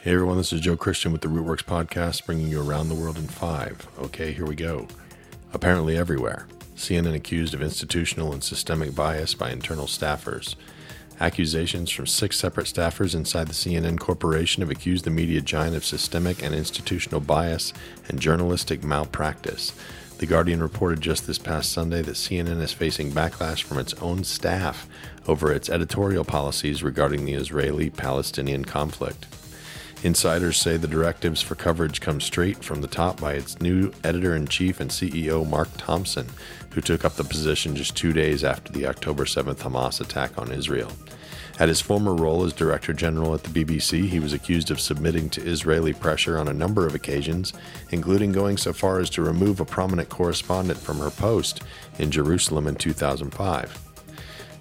Hey everyone, this is Joe Christian with the Rootworks podcast, bringing you around the world in five. Okay, here we go. Apparently, everywhere. CNN accused of institutional and systemic bias by internal staffers. Accusations from six separate staffers inside the CNN Corporation have accused the media giant of systemic and institutional bias and journalistic malpractice. The Guardian reported just this past Sunday that CNN is facing backlash from its own staff over its editorial policies regarding the Israeli Palestinian conflict. Insiders say the directives for coverage come straight from the top by its new editor in chief and CEO, Mark Thompson, who took up the position just two days after the October 7th Hamas attack on Israel. At his former role as Director General at the BBC, he was accused of submitting to Israeli pressure on a number of occasions, including going so far as to remove a prominent correspondent from her post in Jerusalem in 2005.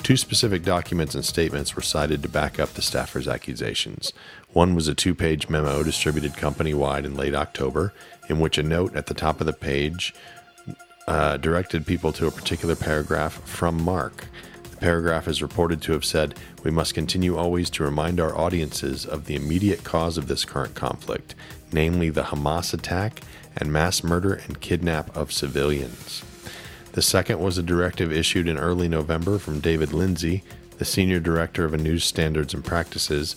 Two specific documents and statements were cited to back up the staffer's accusations. One was a two page memo distributed company wide in late October, in which a note at the top of the page uh, directed people to a particular paragraph from Mark. The paragraph is reported to have said, We must continue always to remind our audiences of the immediate cause of this current conflict, namely the Hamas attack and mass murder and kidnap of civilians. The second was a directive issued in early November from David Lindsey, the senior director of news standards and practices,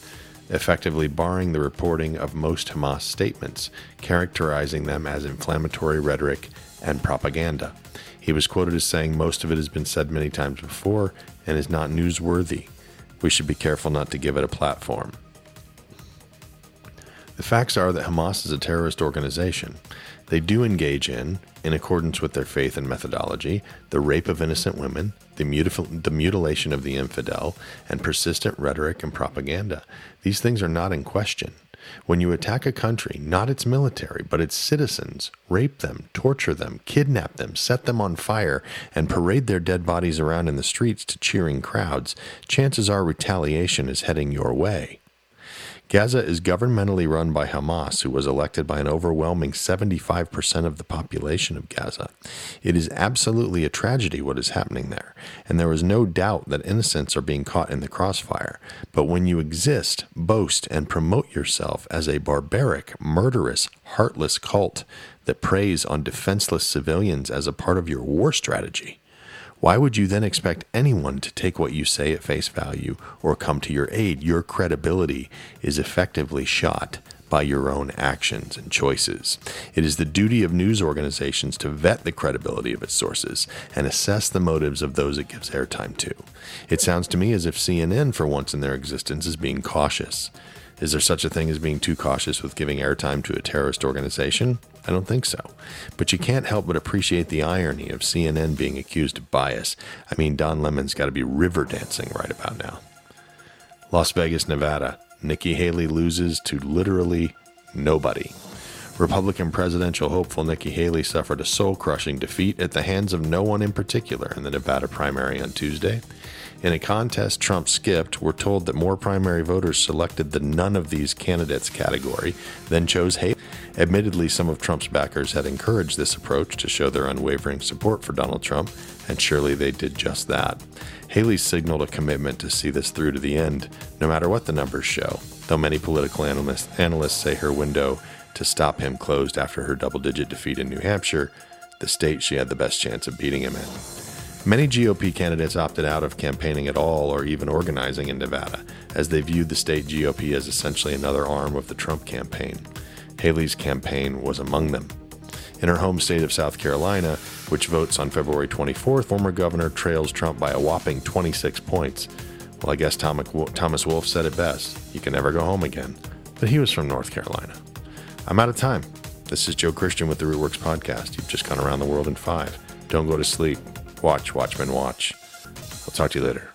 effectively barring the reporting of most Hamas statements, characterizing them as inflammatory rhetoric and propaganda. He was quoted as saying, Most of it has been said many times before and is not newsworthy. We should be careful not to give it a platform. The facts are that Hamas is a terrorist organization. They do engage in, in accordance with their faith and methodology, the rape of innocent women, the, the mutilation of the infidel, and persistent rhetoric and propaganda. These things are not in question. When you attack a country, not its military, but its citizens, rape them, torture them, kidnap them, set them on fire, and parade their dead bodies around in the streets to cheering crowds, chances are retaliation is heading your way. Gaza is governmentally run by Hamas, who was elected by an overwhelming 75% of the population of Gaza. It is absolutely a tragedy what is happening there, and there is no doubt that innocents are being caught in the crossfire. But when you exist, boast, and promote yourself as a barbaric, murderous, heartless cult that preys on defenseless civilians as a part of your war strategy, why would you then expect anyone to take what you say at face value or come to your aid? Your credibility is effectively shot by your own actions and choices. It is the duty of news organizations to vet the credibility of its sources and assess the motives of those it gives airtime to. It sounds to me as if CNN, for once in their existence, is being cautious. Is there such a thing as being too cautious with giving airtime to a terrorist organization? I don't think so. But you can't help but appreciate the irony of CNN being accused of bias. I mean, Don Lemon's got to be river dancing right about now. Las Vegas, Nevada. Nikki Haley loses to literally nobody. Republican presidential hopeful Nikki Haley suffered a soul crushing defeat at the hands of no one in particular in the Nevada primary on Tuesday. In a contest Trump skipped, we're told that more primary voters selected the none of these candidates category than chose Haley. Admittedly, some of Trump's backers had encouraged this approach to show their unwavering support for Donald Trump, and surely they did just that. Haley signaled a commitment to see this through to the end, no matter what the numbers show, though many political analysts, analysts say her window to stop him closed after her double digit defeat in New Hampshire, the state she had the best chance of beating him in. Many GOP candidates opted out of campaigning at all or even organizing in Nevada, as they viewed the state GOP as essentially another arm of the Trump campaign. Haley's campaign was among them. In her home state of South Carolina, which votes on February 24th, former governor trails Trump by a whopping 26 points. Well, I guess Thomas Wolfe said it best you can never go home again. But he was from North Carolina. I'm out of time. This is Joe Christian with the Rootworks Podcast. You've just gone around the world in five. Don't go to sleep. Watch, Watchmen, watch. I'll talk to you later.